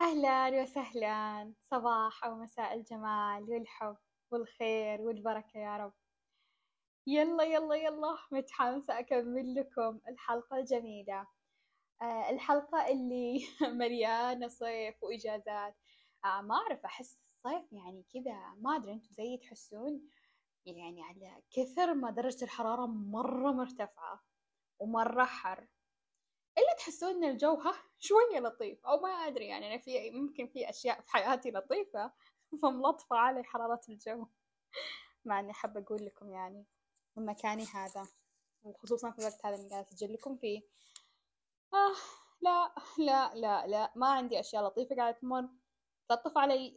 أهلا وسهلا صباح أو مساء الجمال والحب والخير والبركة يا رب. يلا يلا يلا متحمسة أكمل لكم الحلقة الجميلة. آه الحلقة اللي مليانة صيف وإجازات. آه ما أعرف أحس الصيف يعني كذا ما أدري أنتم زيي تحسون يعني على كثر ما درجة الحرارة مرة مرتفعة ومرة حر. إلا تحسون إن الجو ها شوية لطيف أو ما أدري يعني أنا في ممكن في أشياء في حياتي لطيفة فملطفة علي حرارة الجو. مع إني حابة أقول لكم يعني من مكاني هذا وخصوصا في الوقت هذا اللي قاعدة أسجل لكم فيه. آه لا لا لا لا ما عندي أشياء لطيفة قاعدة تمر. تلطف علي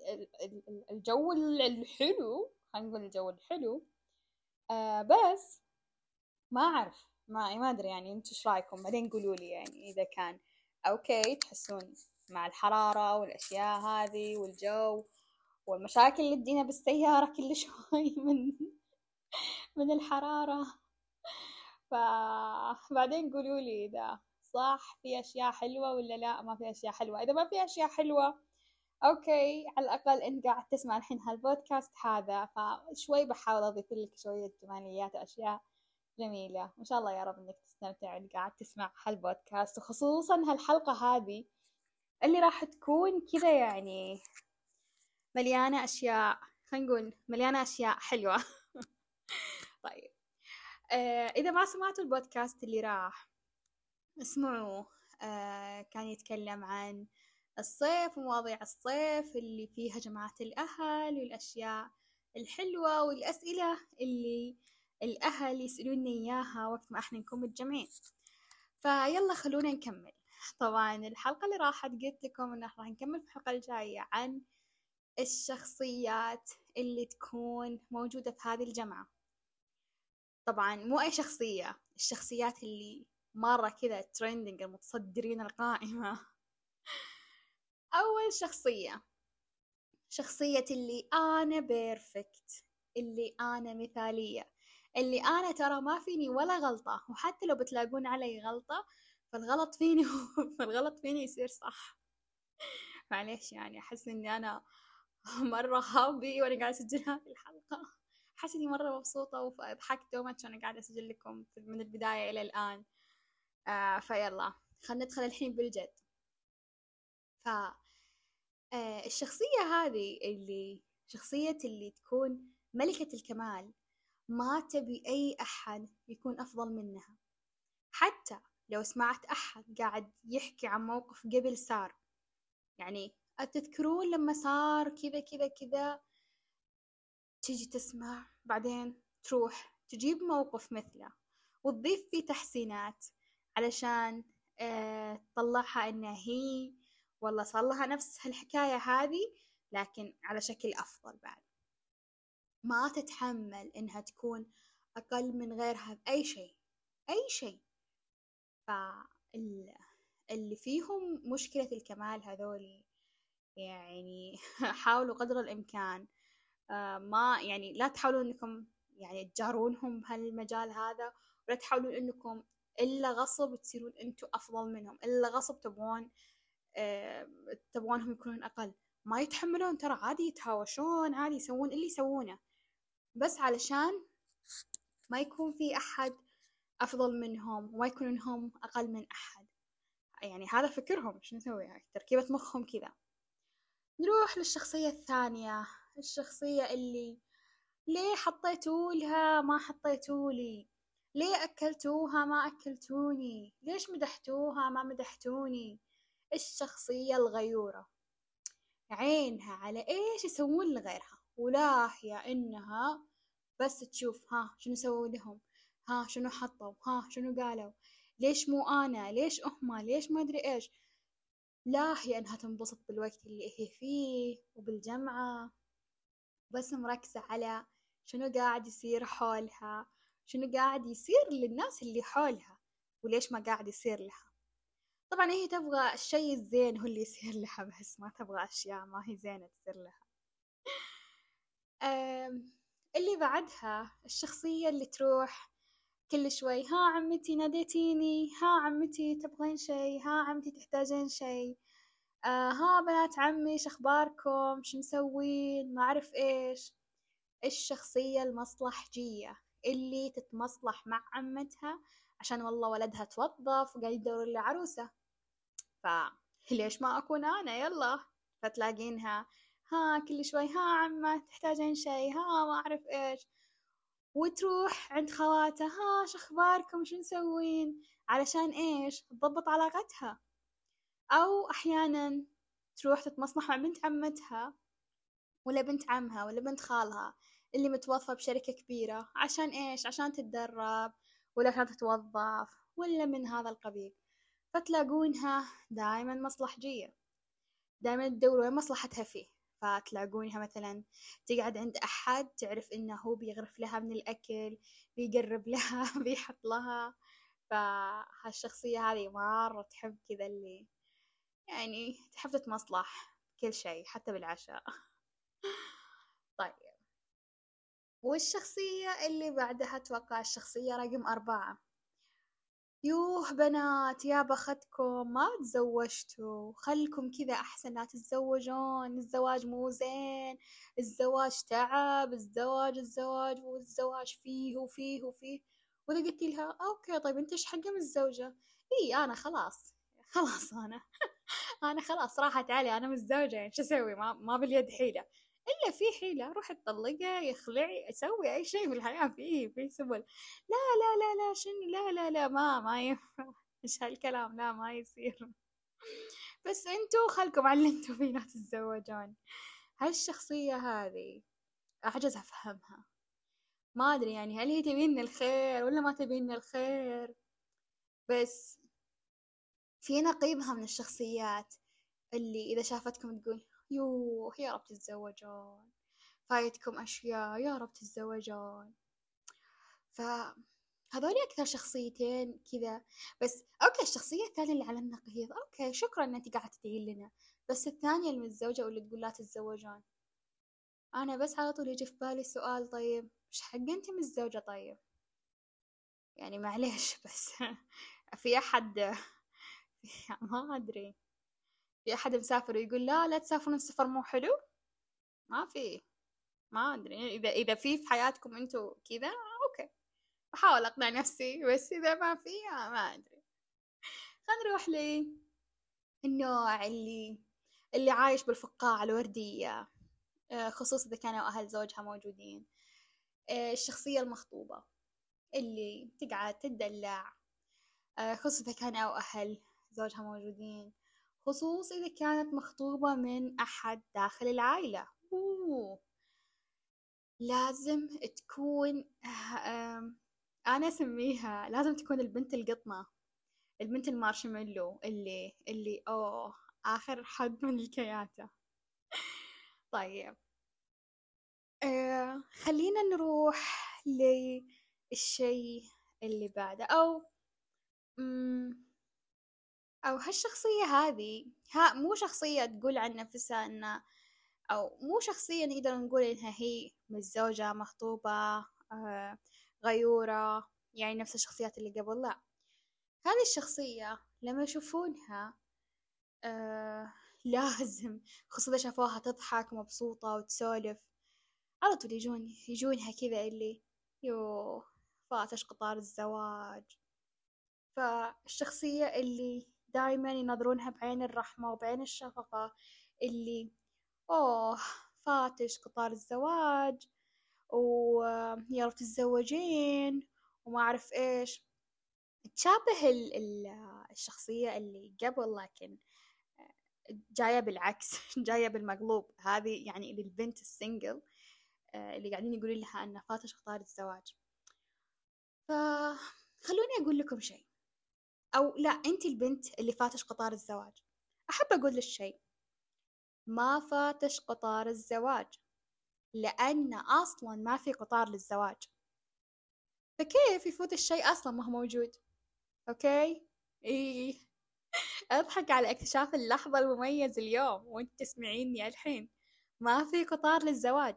الجو الحلو خلينا نقول الجو الحلو. آه بس ما أعرف. ما ما أدري يعني أنتم إيش رأيكم؟ بعدين قولوا لي يعني إذا كان okay تحسون مع الحرارة والأشياء هذه والجو والمشاكل اللي تجينا بالسيارة كل شوي من من الحرارة. فبعدين قولوا لي إذا صح في أشياء حلوة ولا لا؟ ما في أشياء حلوة. إذا ما في أشياء حلوة okay على الأقل انت قاعد تسمع الحين هالبودكاست هذا. فشوي بحاول أضيف لك شوية جماليات وأشياء جميلة. وإن شاء الله يا رب إنك تستمتع إنك قاعد تسمع هالبودكاست وخصوصا هالحلقة هذه اللي راح تكون كذا يعني مليانة أشياء خلينا نقول مليانة أشياء حلوة. طيب. آه إذا ما سمعتوا البودكاست اللي راح اسمعوا آه كان يتكلم عن الصيف ومواضيع الصيف اللي فيها جماعة الأهل والأشياء الحلوة والأسئلة اللي الأهل يسألوني إياها وقت ما إحنا نكون متجمعين فيلا خلونا نكمل. طبعا الحلقة اللي راحت قلت لكم إن راح نكمل في الحلقة الجاية عن الشخصيات اللي تكون موجودة في هذه الجامعة طبعا مو أي شخصية الشخصيات اللي مرة كذا ترندنج المتصدرين القائمة. أول شخصية شخصية اللي أنا perfect اللي أنا مثالية. اللي أنا ترى ما فيني ولا غلطة وحتى لو بتلاقون علي غلطة فالغلط فيني فالغلط فيني يصير صح. معليش يعني أحس إني أنا مرة happy وأنا قاعدة أسجل هذه الحلقة. أحس إني مرة مبسوطة وضحكت و much وأنا قاعدة أسجل لكم من البداية إلى الآن. آه فيلا خلينا ندخل الحين بالجد. ف آه الشخصية هذه اللي شخصية اللي تكون ملكة الكمال ما تبي أي أحد يكون أفضل منها. حتى لو سمعت أحد قاعد يحكي عن موقف قبل صار. يعني أتذكرون لما صار كذا كذا كذا تيجي تسمع بعدين تروح تجيب موقف مثله وتضيف فيه تحسينات علشان آه تطلعها إنها هي والله صار لها نفس هالحكاية هذه لكن على شكل أفضل بعد. ما تتحمل إنها تكون أقل من غيرها بأي شيء أي شيء. فاللي فيهم مشكلة الكمال هذولي يعني حاولوا قدر الإمكان آه، ما يعني لا تحاولوا إنكم يعني تجارونهم بهالمجال هذا ولا تحاولون إنكم إلا غصب تصيرون أنتوا أفضل منهم إلا غصب تبغون أه تبغونهم يكونون أقل. ما يتحملون ترى عادي يتهاوشون عادي يسوون اللي يسوونه. بس علشان ما يكون في أحد أفضل منهم وما يكونون هم أقل من أحد. يعني هذا فكرهم شو نسوي؟ يعني تركيبة مخهم كذا. نروح للشخصية الثانية الشخصية اللي ليه حطيتوا لها ما حطيتوا لي ليه أكلتوها ما أكلتوني؟ ليش مدحتوها ما مدحتوني؟ الشخصية الغيورة. عينها على إيش يسوون لغيرها؟ ولاهية إنها بس تشوف ها شنو سووا لهم؟ ها شنو حطوا؟ ها شنو قالوا؟ ليش مو أنا؟ ليش هم؟ ليش ما أدري إيش؟ لاهية إنها تنبسط بالوقت اللي هي فيه وبالجمعة بس مركزة على شنو قاعد يصير حولها شنو قاعد يصير للناس اللي حولها وليش ما قاعد يصير لها. طبعا هي تبغى الشيء الزين هو اللي يصير لها بس ما تبغى أشياء ما هي زينة تصير لها. اللي بعدها الشخصية اللي تروح كل شوي ها عمتي ناديتيني ها عمتي تبغين شي ها عمتي تحتاجين شي آه ها بنات عمي شخباركم شو مسوين؟ ما أعرف إيش. الشخصية المصلحجية اللي تتمصلح مع عمتها عشان والله ولدها توظف وقاعد يدور له عروسة فليش ما أكون أنا؟ يلا فتلاقينها ها كل شوي ها عمة تحتاجين شي ها ما أعرف إيش. وتروح عند خواتها ها شو أخباركم؟ شو مسوين؟ علشان إيش؟ تضبط علاقتها. أو أحيانا تروح تتمصلح مع بنت عمتها ولا بنت عمها ولا بنت خالها اللي متوظفة بشركة كبيرة عشان إيش؟ عشان تتدرب ولا عشان تتوظف ولا من هذا القبيل. فتلاقونها دائما مصلحجية. دائما تدور وين مصلحتها فيه. فتلاقونها مثلا تقعد عند أحد تعرف إنه هو بيغرف لها من الأكل بيقرب لها بيحط لها. فهالشخصية هذه مرة تحب كذا اللي يعني تحب تتمصلح كل شيء حتى بالعشاء. طيب. والشخصية اللي بعدها أتوقع الشخصية رقم أربعة. يوه بنات يا بختكم ما تزوجتوا. خلكم كذا أحسن لا تتزوجون. الزواج مو زين الزواج تعب الزواج الزواج والزواج فيه وفيه وفيه. وإذا قلت لها okay طيب أنت إيش حقة متزوجة إي أنا خلاص خلاص أنا. أنا خلاص راحت علي أنا متزوجة يعني شو أسوي؟ ما, ما باليد حيلة. إلا في حيلة روح تطلقها يخلعي سوي أي شيء في الحياة فيه في سبل. لا لا لا لا شنو لا لا لا ما ما ينفع. إيش هالكلام؟ لا ما يصير. بس انتو خلكم انتو فيه لا تتزوجون. هالشخصية هذه أعجز أفهمها. ما أدري يعني هل هي تبين الخير ولا ما تبين الخير؟ بس في نقيضها من الشخصيات اللي إذا شافتكم تقول يوه يا رب تتزوجون فايتكم أشياء يا رب تتزوجون فهذول أكثر شخصيتين كذا. بس okay الشخصية الثانية اللي على النقيض okay شكرا إن أنت قاعدة تدعين لنا. بس الثانية المتزوجة واللي تقول لا تتزوجون أنا بس على طول يجي في بالي سؤال طيب إيش حق أنت متزوجة طيب؟ يعني معليش بس في أحد ما أدري. في أحد مسافر ويقول لا لا تسافرون السفر مو حلو. ما في ما أدري. إذا إذا في في حياتكم أنتوا كذا okay. بحاول أقنع نفسي بس إذا ما في ما أدري. خلينا نروح لي النوع اللي اللي عايش بالفقاعة الوردية. آه، خصوصا إذا كانوا أهل زوجها موجودين. آه، الشخصية المخطوبة اللي تقعد تدلع. آه، خصوصا إذا كانوا أهل زوجها موجودين. خصوص إذا كانت مخطوبة من أحد داخل العائلة. أوه. لازم تكون أنا أسميها لازم تكون البنت القطنة البنت المارشميلو اللي اللي أوه آخر حد من الكياتة. طيب. آه خلينا نروح للشي اللي بعده. أو أو هالشخصية هذه ها مو شخصية تقول عن نفسها إنها أو مو شخصية نقدر نقول إنها هي متزوجة مخطوبة آه غيورة يعني نفس الشخصيات اللي قبل لا. هذه الشخصية لما يشوفونها آه لازم خصوصا إذا شافوها تضحك مبسوطة وتسولف على طول يجون يجونها كذا اللي يو فاتش قطار الزواج. فالشخصية اللي دايما ينظرونها بعين الرحمة وبعين الشفقة اللي أوه فاتش قطار الزواج رب تتزوجين وما أعرف إيش. تشابه الشخصية اللي قبل لكن جاية بالعكس جاية بالمقلوب. هذه يعني للبنت السنجل اللي قاعدين يقولون لها أن فاتش قطار الزواج. فخلوني أقول لكم شيء. أو لا أنت البنت اللي فاتش قطار الزواج. أحب أقول الشيء ما فاتش قطار الزواج لأن أصلا ما في قطار للزواج. فكيف يفوت الشيء أصلا ما هو موجود؟ أوكي؟ إيه. أضحك على اكتشاف اللحظة المميز اليوم وأنت تسمعيني الحين. ما في قطار للزواج.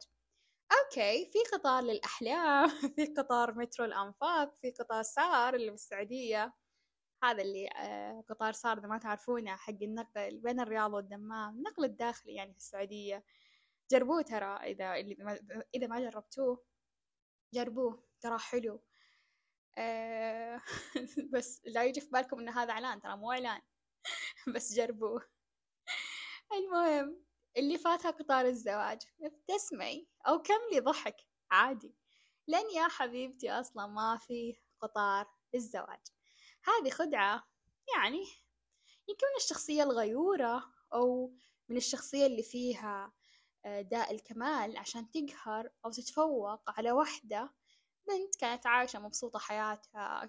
أوكي في قطار للأحلام في قطار مترو الأنفاق في قطار سار اللي بالسعودية هذا اللي آه، قطار صار ما تعرفونه حق النقل بين الرياض والدمام النقل الداخلي يعني في السعودية. جربوه ترى إذا إذا ما جربتوه جربوه ترى حلو. أه بس لا يجي في بالكم إن هذا إعلان ترى مو إعلان. بس جربوه. المهم اللي فاتها قطار الزواج. ابتسمي. أو كملي ضحك. عادي. لأن يا حبيبتي أصلا ما في قطار للزواج هذه خدعة. يعني يمكن من الشخصية الغيورة أو من الشخصية اللي فيها آه، داء الكمال عشان تقهر أو تتفوق على وحدة. بنت كانت عايشة مبسوطة حياتها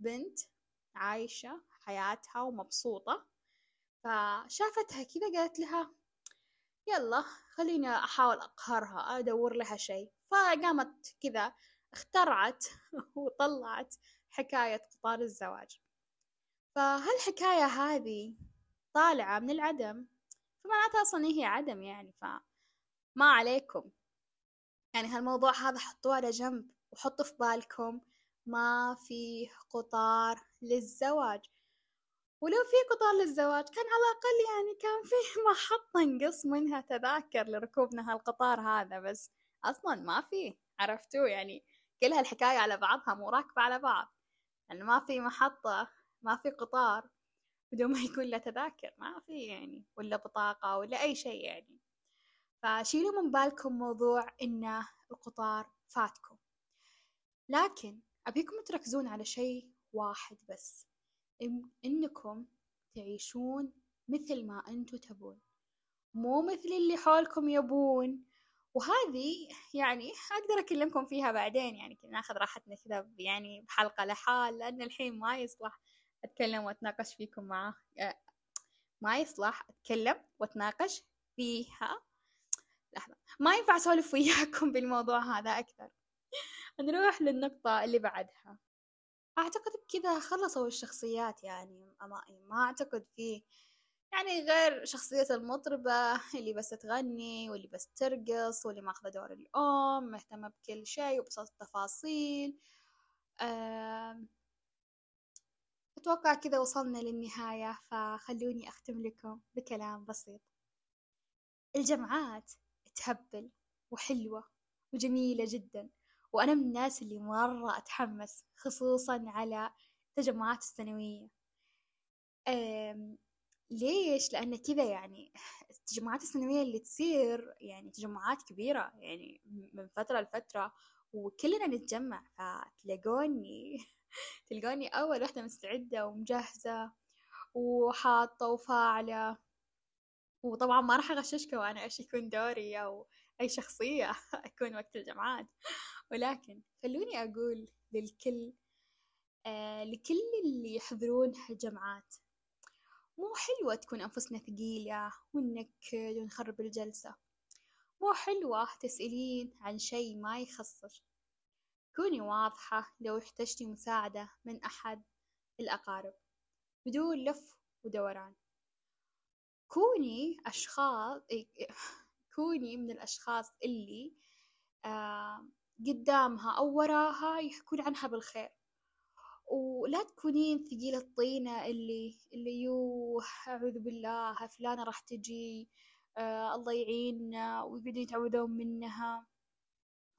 بنت عايشة حياتها ومبسوطة. فشافتها كذا قالت لها يلا خليني أحاول أقهرها أدور لها شيء. فقامت كذا اخترعت وطلعت حكاية قطار الزواج. فهالحكاية هذه طالعة من العدم فمعناتها أصلا هي عدم يعني فما عليكم. يعني هالموضوع هذا حطوه على جنب وحطوا في بالكم ما في قطار للزواج. ولو في قطار للزواج كان على الأقل يعني كان في محطة نقص منها تذاكر لركوبنا هالقطار هذا بس أصلا ما في عرفتوا؟ يعني كل هالحكاية على بعضها مو راكبة على بعض. يعني ما في محطة ما في قطار بدون ما يكون له تذاكر ما في يعني ولا بطاقة ولا أي شيء يعني. فشيلوا من بالكم موضوع إن القطار فاتكم. لكن أبيكم تركزون على شيء واحد بس إنكم تعيشون مثل ما أنتوا تبون. مو مثل اللي حولكم يبون. وهذه يعني أقدر أكلمكم فيها بعدين يعني ناخذ راحتنا كذا يعني بحلقة لحال لأن الحين ما يصلح أتكلم وأتناقش فيكم معاه ما يصلح أتكلم وأتناقش فيها. لحظة ما ينفع أسولف وياكم بالموضوع هذا أكثر. نروح للنقطة اللي بعدها. أعتقد بكذا خلصوا الشخصيات يعني ما أعتقد فيه يعني غير شخصية المطربة اللي بس تغني واللي بس ترقص واللي ماخذة دور الأم مهتمة بكل شيء وبسط التفاصيل. أتوقع كذا وصلنا للنهاية فخلوني أختم لكم بكلام بسيط. الجمعات تهبل وحلوة وجميلة جدا وأنا من الناس اللي مرة أتحمس خصوصا على التجمعات السنوية. ليش؟ لأن كذا يعني التجمعات السنوية اللي تصير يعني تجمعات كبيرة يعني من فترة لفترة وكلنا نتجمع فتلاقوني تلقوني أول واحدة مستعدة ومجهزة وحاطة وفاعلة وطبعا ما راح أغششكم وأنا إيش يكون دوري أو أي شخصية أكون وقت الجمعات ولكن خلوني أقول للكل آه لكل اللي يحضرون هالجمعات مو حلوة تكون أنفسنا ثقيلة وننكد ونخرب الجلسة. مو حلوة تسألين عن شي ما يخصك كوني واضحة لو احتجتي مساعدة من أحد الأقارب. بدون لف ودوران. كوني أشخاص كوني من الأشخاص اللي آه قدامها أو وراها يحكون عنها بالخير. ولا تكونين ثقيلة الطينة اللي اللي يوه أعوذ بالله فلانة راح تجي آه الله يعيننا ويقعدون يتعوذون منها.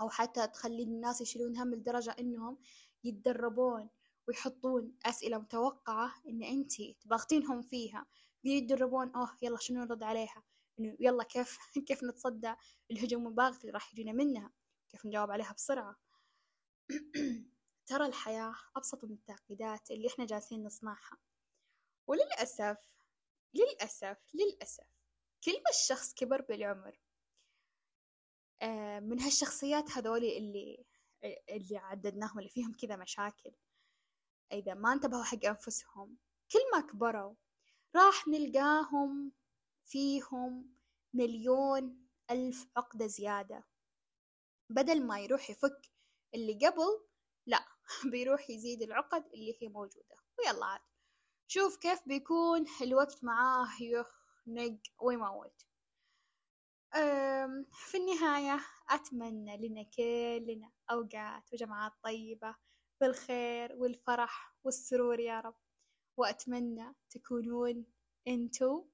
أو حتى تخلين الناس يشيلون هم لدرجة إنهم يتدربون ويحطون أسئلة متوقعة إن أنتي تباغتينهم فيها. يتدربون أوه يلا شنو نرد عليها؟ إنه يلا كيف كيف نتصدى الهجوم المباغت اللي راح يجينا منها؟ كيف نجاوب عليها بسرعة؟ ترى الحياة أبسط من التعقيدات اللي إحنا جالسين نصنعها. وللأسف للأسف للأسف كل ما الشخص كبر بالعمر آه، من هالشخصيات هذولي اللي اللي عددناهم اللي فيهم كذا مشاكل. إذا ما انتبهوا حق أنفسهم كل ما كبروا راح نلقاهم فيهم مليون ألف عقدة زيادة. بدل ما يروح يفك اللي قبل لا بيروح يزيد العقد اللي هي موجودة. ويلا عاد. شوف كيف بيكون الوقت معاه يخنق ويموت في النهاية أتمنى لنا كلنا أوقات وجمعات طيبة بالخير والفرح والسرور يا رب. وأتمنى تكونون أنتو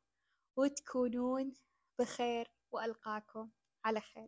وتكونون بخير وألقاكم على خير.